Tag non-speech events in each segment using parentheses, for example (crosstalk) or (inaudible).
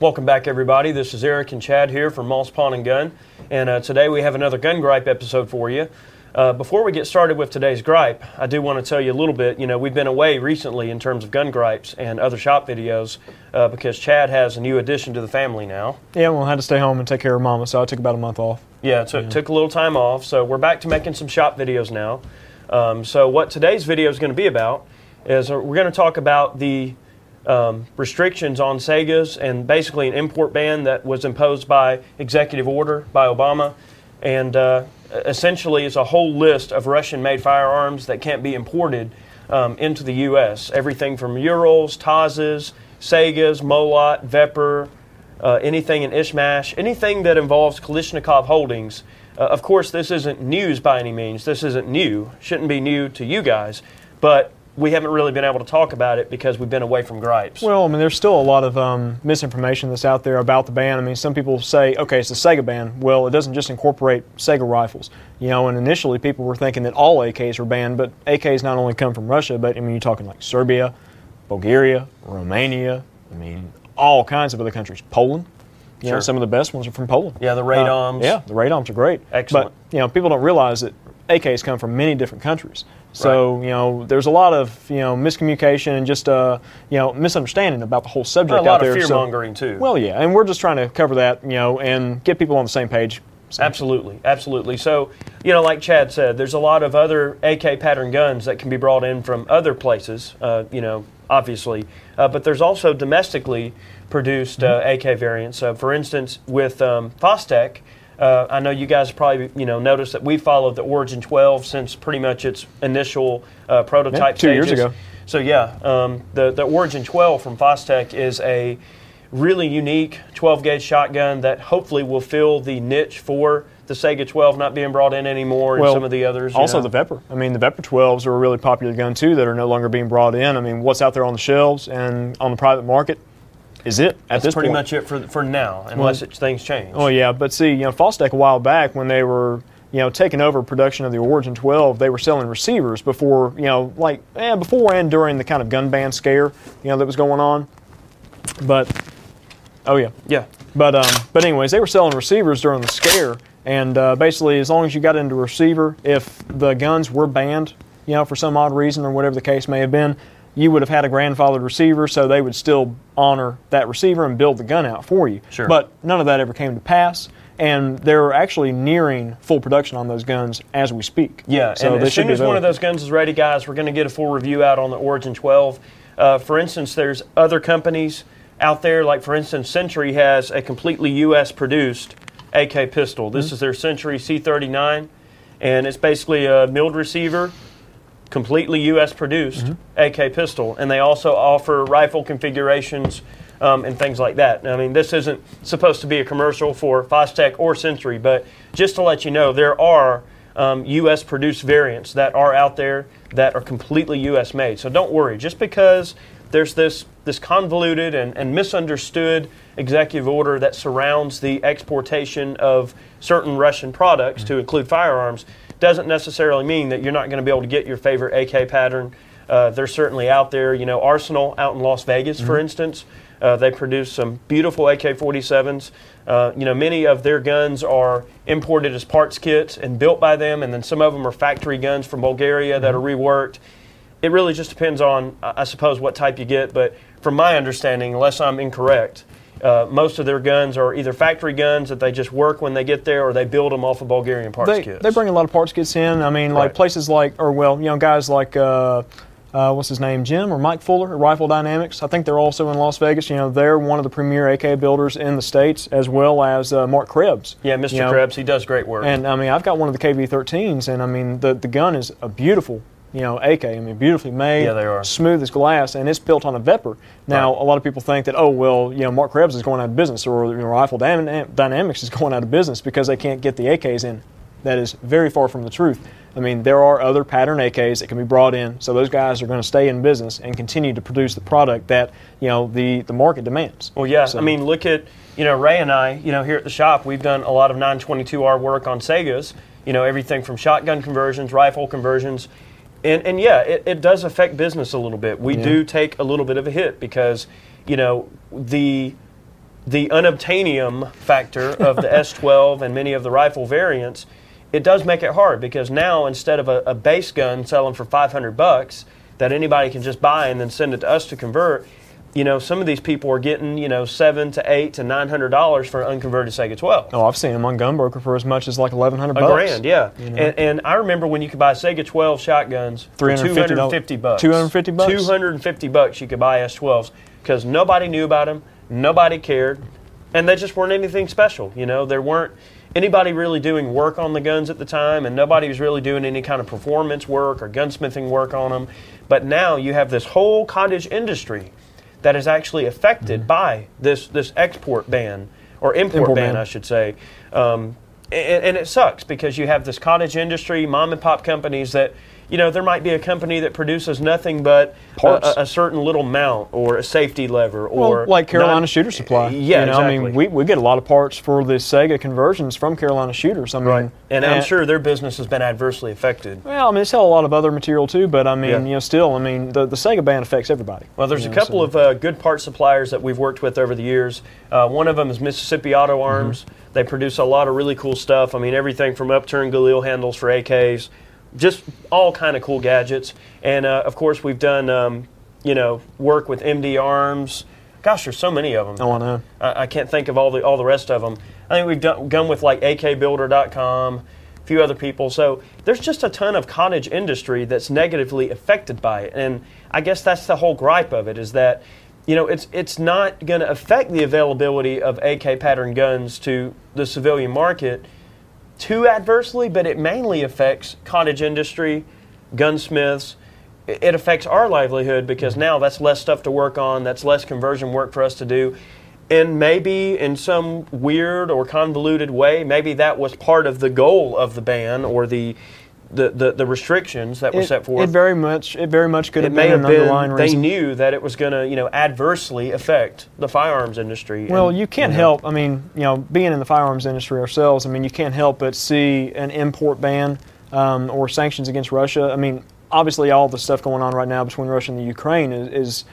Welcome back, everybody. This is Eric and Chad here from Moss Pawn and Gun, and uh, today we have another gun gripe episode for you. Uh, before we get started with today's gripe, I do want to tell you a little bit. You know, we've been away recently in terms of gun gripes and other shop videos uh, because Chad has a new addition to the family now. Yeah, well, I had to stay home and take care of Mama, so I took about a month off. Yeah, so it took a little time off. So we're back to making some shop videos now. Um, so what today's video is going to be about is uh, we're going to talk about the um, restrictions on Saigas and basically an import ban that was imposed by executive order by Obama, and uh, essentially is a whole list of Russian-made firearms that can't be imported um, into the U.S. Everything from Urals, Tazas, Saigas, Molot, Vepr, uh, anything in Izhmash, anything that involves Kalashnikov holdings. Uh, of course, this isn't news by any means. This isn't new. Shouldn't be new to you guys, but we haven't really been able to talk about it because we've been away from gripes. Well, I mean, there's still a lot of um, misinformation that's out there about the ban. I mean, some people say, okay, it's a Saiga ban. Well, it doesn't just incorporate Saiga rifles. You know, and initially people were thinking that all AKs were banned, but AKs not only come from Russia, but I mean, you're talking like Serbia, Bulgaria, Romania, I mean, all kinds of other countries. Poland. You know, some of the best ones are from Poland. Yeah, the Uh, Radoms. yeah, the Radoms are great. Excellent. But, you know, people don't realize that AKs come from many different countries. So, you know, there's a lot of, you know, miscommunication and just, uh, you know, misunderstanding about the whole subject a out lot of fear So- mongering too. well, yeah, and we're just trying to cover that, you know, and get people on the same page. So- Absolutely, absolutely. So, you know, like Chad said, there's a lot of other AK pattern guns that can be brought in from other places, uh, you know, obviously. Uh, but there's also domestically produced uh, AK variants. So, for instance, with um, Fostech, uh, I know you guys probably, you know, noticed that we followed the Origin 12 since pretty much its initial uh, prototype two years ago. So, yeah, um, the, the Origin 12 from Fostech is a really unique 12 gauge shotgun that hopefully will fill the niche for the Saiga 12 not being brought in anymore and some of the others. Also, know. the Vepr. I mean, the Vepr 12s are a really popular gun, too, that are no longer being brought in. I mean, what's out there on the shelves and on the private market is it at That's this pretty point. much it for, for now, unless it, things change. Oh yeah, but see, you know, Fostech a while back when they were, you know, taking over production of the Origin 12, they were selling receivers before, you know, like eh, before and during the kind of gun ban scare, you know, that was going on. But oh yeah, Yeah. but um, but anyways, they were selling receivers during the scare, and uh, basically, as long as you got into a receiver, if the guns were banned, you know, for some odd reason or whatever the case may have been, you would have had a grandfathered receiver, so they would still honor that receiver and build the gun out for you. Sure. But none of that ever came to pass, and they're actually nearing full production on those guns as we speak. Yeah, so as soon as one of those guns is ready, guys, we're going to get a full review out on the Origin 12. Uh, for instance, there's other companies out there, like for instance, Century has a completely U.S. produced AK pistol. This Mm-hmm. is their Century C39, and it's basically a milled receiver, completely U.S. produced Mm-hmm. AK pistol, and they also offer rifle configurations. Um, and things like that. I mean, this isn't supposed to be a commercial for Fostech or Century, but just to let you know, there are um, U.S. produced variants that are out there that are completely U.S. made. So don't worry. Just because there's this this convoluted and, and misunderstood executive order that surrounds the exportation of certain Russian products to include firearms doesn't necessarily mean that you're not going to be able to get your favorite AK pattern. Uh, they're certainly out there. You know, Arsenal out in Las Vegas, for instance, uh, they produce some beautiful AK-47s. Uh, you know, many of their guns are imported as parts kits and built by them, and then some of them are factory guns from Bulgaria that are reworked. It really just depends on, I I suppose, what type you get. But from my understanding, unless I'm incorrect, uh, most of their guns are either factory guns that they just work when they get there, or they build them off of Bulgarian parts they, kits. they bring a lot of parts kits in. I mean, like Right. places like, or well, you know, guys like, uh, uh, what's his name, Jim or Mike Fuller at Rifle Dynamics. I think they're also in Las Vegas. You know, they're one of the premier AK builders in the states, as well as uh, Mark Krebs. yeah, Mr. you know. Krebs, he does great work. And I mean, I've got one of the KV13s, and I mean, the the gun is a beautiful. You know, AK. I mean, beautifully made. Yeah, they are. Smooth as glass, and it's built on a Vepr. Now, Right. a lot of people think that, oh, well, you know, Mark Krebs is going out of business, or you know, Rifle Dynam- Dynamics is going out of business because they can't get the AKs in. That is very far from the truth. I mean, there are other pattern AKs that can be brought in, so those guys are going to stay in business and continue to produce the product that you know the the market demands. Well, yeah. So- I mean, look at you know Ray and I. You know, here at the shop, we've done a lot of 922R work on Saigas. You know, everything from shotgun conversions, rifle conversions, and and yeah, it, it does affect business a little bit. We Yeah. do take a little bit of a hit because you know the the unobtainium factor of the (laughs) S12 and many of the rifle variants, it does make it hard because now instead of a, a base gun selling for 500 bucks that anybody can just buy and then send it to us to convert, you know, some of these people are getting, you know, seven to eight to nine hundred dollars for an unconverted Saiga 12. Oh, I've seen them on Gunbroker for as much as like eleven hundred A bucks. grand, yeah. And, and I remember when you could buy Saiga 12 shotguns for $350 250 bucks. 250 bucks? 250 bucks you could buy S12s because nobody knew about them, nobody cared, and they just weren't anything special. You know, there weren't anybody really doing work on the guns at the time, and nobody was really doing any kind of performance work or gunsmithing work on them. But now you have this whole cottage industry that is actually affected by this this export ban or import, Import ban, ban. I should say. Um, and, and it sucks because you have this cottage industry, mom and pop companies that, you know, there might be a company that produces nothing but a, Parts. a, certain little mount or a safety lever or Well, like Carolina not- Shooter Supply. Yeah, you know, exactly. I mean, we, we get a lot of parts for the Saiga conversions from Carolina Shooters. I mean, right. And I'm sure their business has been adversely affected. Well, I mean, they sell a lot of other material too, but I mean, Yeah. you know, still, I mean, the, the Saiga ban affects everybody. Well, there's You a know, couple so- of uh, good part suppliers that we've worked with over the years. Uh, one of them is Mississippi Auto Mm-hmm. Arms. They produce a lot of really cool stuff. I mean, everything from upturned Galil handles for AKs, just all kind of cool gadgets. And uh, of course, we've done um, you know work with MD Arms. Gosh, there's so many of them. Oh, I know. I, I can't think of all the all the rest of them. I think we've done gone with like AKBuilder.com, a few other people. So there's just a ton of cottage industry that's negatively affected by it, and I guess that's the whole gripe of it is that you know it's it's not going to affect the availability of AK pattern guns to the civilian market too adversely, but it mainly affects cottage industry, gunsmiths. It affects our livelihood because now that's less stuff to work on, that's less conversion work for us to do. And maybe in some weird or convoluted way, maybe that was part of the goal of the ban or the the, the, the restrictions that were It, set forth. it very much, it very much could It have been have an underlying been they reason. knew that it was going to, you know, adversely affect the firearms industry. Well, and, you can't know, help. I mean, you know, being in the firearms industry ourselves, I mean, you can't help but see an import ban um, or sanctions against Russia. I mean, obviously, all the stuff going on right now between Russia and the Ukraine is is,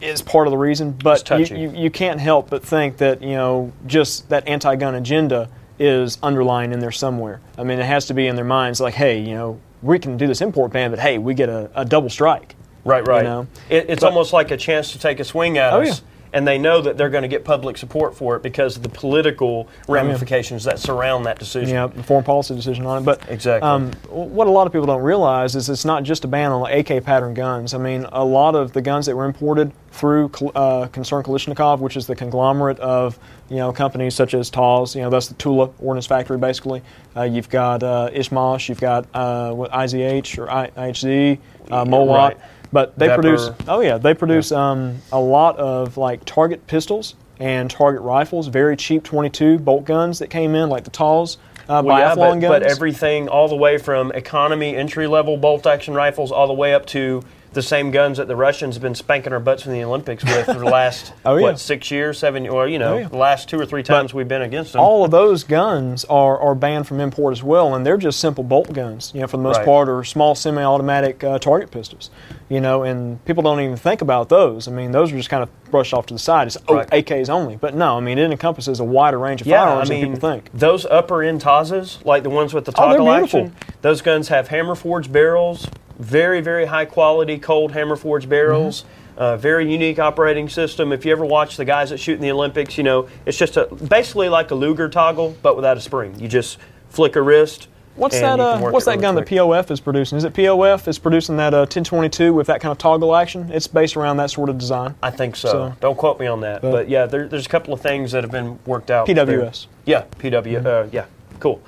is part of the reason. But you, you, you can't help but think that you know just that anti-gun agenda is underlying in there somewhere. I mean, it has to be in their minds, like, hey, you know, we can do this import ban, but hey, we get a, a double strike. Right, right. know? It, it's But- almost like a chance to take a swing at Oh, us. yeah. And they know that they're going to get public support for it because of the political ramifications that surround that decision. Yeah, the foreign policy decision on it. But Exactly. um, what a lot of people don't realize is it's not just a ban on AK pattern guns. I mean, a lot of the guns that were imported through uh, Concern Kalashnikov, which is the conglomerate of you know companies such as TAWS, you know that's the Tula Ordnance Factory basically. Uh, you've got uh, Izhmash, you've got uh, what IZH or I- IHZ, uh, Molot. Right. But they produce. Oh yeah, they produce um, a lot of like target pistols and target rifles. Very cheap 22 bolt guns that came in, like the TAWS uh, Well, yeah, but, guns. but everything all the way from economy entry level bolt action rifles all the way up to the same guns that the Russians have been spanking our butts in the Olympics with for the last (laughs) Oh, yeah. what six years, seven, or you know, Oh, yeah. the last two or three times we've been against them. all of those guns are, are banned from import as well, and they're just simple bolt guns, you know, for the most Right. part, or small semi-automatic uh, target pistols, you know, and people don't even think about those. I mean, those are just kind of brushed off to the side. It's oh, Right. AKs only, but no, I mean, it encompasses a wider range of yeah, I firearms mean, than people think. those upper end Tazas, like the ones with the Oh, toggle beautiful. action, those guns have hammer forged barrels, very, very high quality cold hammer forged barrels. Mm-hmm. Uh, very unique operating system. If you ever watch the guys that shoot in the Olympics, you know it's just a basically like a Luger toggle, but without a spring. You just flick a wrist. What's that? Uh, what's that really gun quick. that POF is producing? Is it POF is producing that uh, 1022 with that kind of toggle action? It's based around that sort of design. I think so. So- Don't quote me on that, but, But- yeah, there, there's a couple of things that have been worked out. there. PWS. Yeah, PW. Uh, yeah, cool.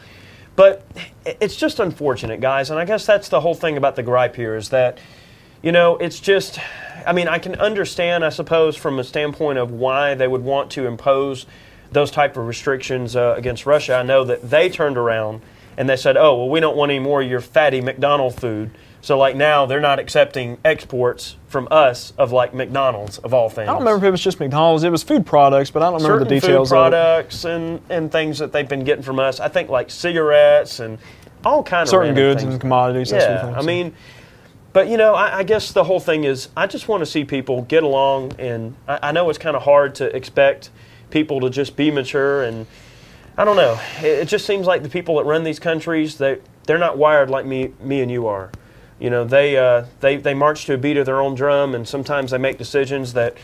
But it's just unfortunate, guys, and I guess that's the whole thing about the gripe here is that, you know, it's just. I mean, I can understand, I suppose, from a standpoint of why they would want to impose those type of restrictions uh, against Russia. I know that they turned around and they said, "Oh, well, we don't want any more of your fatty McDonald food." So, like now, they're not accepting exports from us of like McDonald's of all things I don't remember if it was just McDonald's. It was food products, but I don't remember certain the details food of it. products and, and things that they've been getting from us. I think like cigarettes and all kind of Certain goods and commodities. that sort of Yeah, I mean, but you know, I, I, guess the whole thing is, I just want to see people get along, and I, I know it's kind of hard to expect people to just be mature, and I don't know. It, it, just seems like the people that run these countries, they they're not wired like me, me and you are. You know, they uh, they they march to a beat of their own drum, and sometimes they make decisions that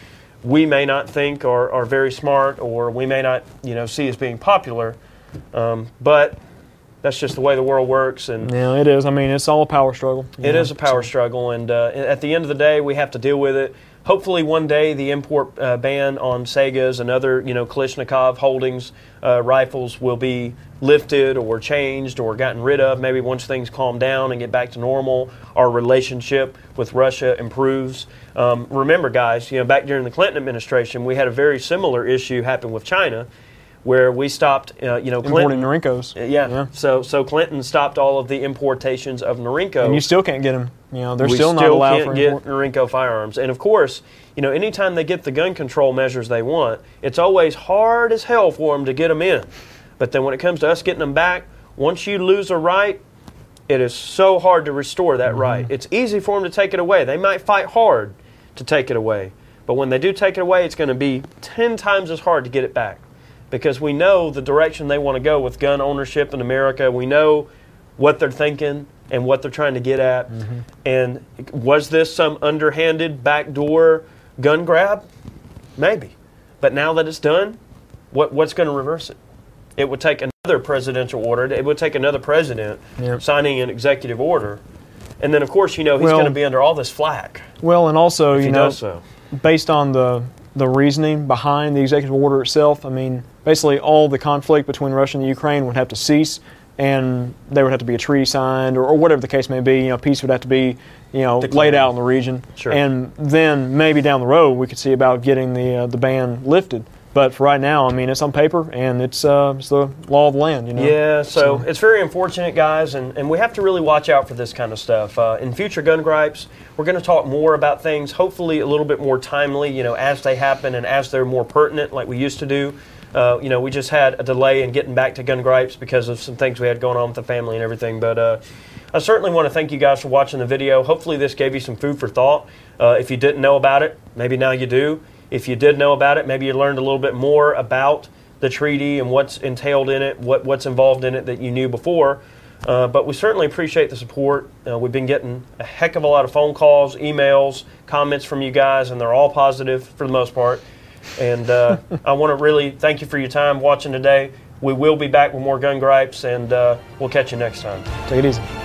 we may not think are, are very smart, or we may not, you know, see as being popular. Um, but that's just the way the world works. And yeah, it is. I mean, it's all a power struggle. It know? is a power struggle, and uh, at the end of the day, we have to deal with it. Hopefully, one day the import uh, ban on Saigas and other, you know, Kalashnikov holdings uh, rifles will be lifted or changed or gotten rid of. Maybe once things calm down and get back to normal, our relationship with Russia improves. Um, remember, guys, you know, back during the Clinton administration, we had a very similar issue happen with China where we stopped, uh, you know, Clinton, importing Norincos. Uh, yeah. yeah. So so Clinton stopped all of the importations of Norinco. And you still can't get them. You know, they're we still, not allowed can't for get import. Norinco firearms. And of course, you know, anytime they get the gun control measures they want, it's always hard as hell for them to get them in. But then when it comes to us getting them back, once you lose a right, it is so hard to restore that mm-hmm. right. It's easy for them to take it away. They might fight hard to take it away. But when they do take it away, it's going to be 10 times as hard to get it back because we know the direction they want to go with gun ownership in America. We know what they're thinking and what they're trying to get at. Mm-hmm. And was this some underhanded backdoor gun grab? Maybe. But now that it's done, what, what's going to reverse it? It would take another presidential order. It would take another president yep. signing an executive order. And then, of course, you know, he's well, going to be under all this flack. Well, and also, you know, so. based on the the reasoning behind the executive order itself. I mean, basically all the conflict between Russia and Ukraine would have to cease, and there would have to be a treaty signed, or, or whatever the case may be. You know, peace would have to be, you know, Declared. laid out in the region, sure. and then maybe down the road we could see about getting the uh, the ban lifted. But for right now, I mean, it's on paper and it's, uh, it's the law of the land, you know. Yeah, so, so, it's very unfortunate, guys, and, and we have to really watch out for this kind of stuff. Uh, in future gun gripes, we're going to talk more about things, hopefully a little bit more timely, you know, as they happen and as they're more pertinent, like we used to do. Uh, you know, we just had a delay in getting back to gun gripes because of some things we had going on with the family and everything. But uh, I certainly want to thank you guys for watching the video. Hopefully, this gave you some food for thought. Uh, if you didn't know about it, maybe now you do. If you did know about it, maybe you learned a little bit more about the treaty and what's entailed in it, what, what's involved in it that you knew before. Uh, but we certainly appreciate the support. Uh, we've been getting a heck of a lot of phone calls, emails, comments from you guys, and they're all positive for the most part. And uh, (laughs) I want to really thank you for your time watching today. We will be back with more gun gripes, and uh, we'll catch you next time. Take it easy.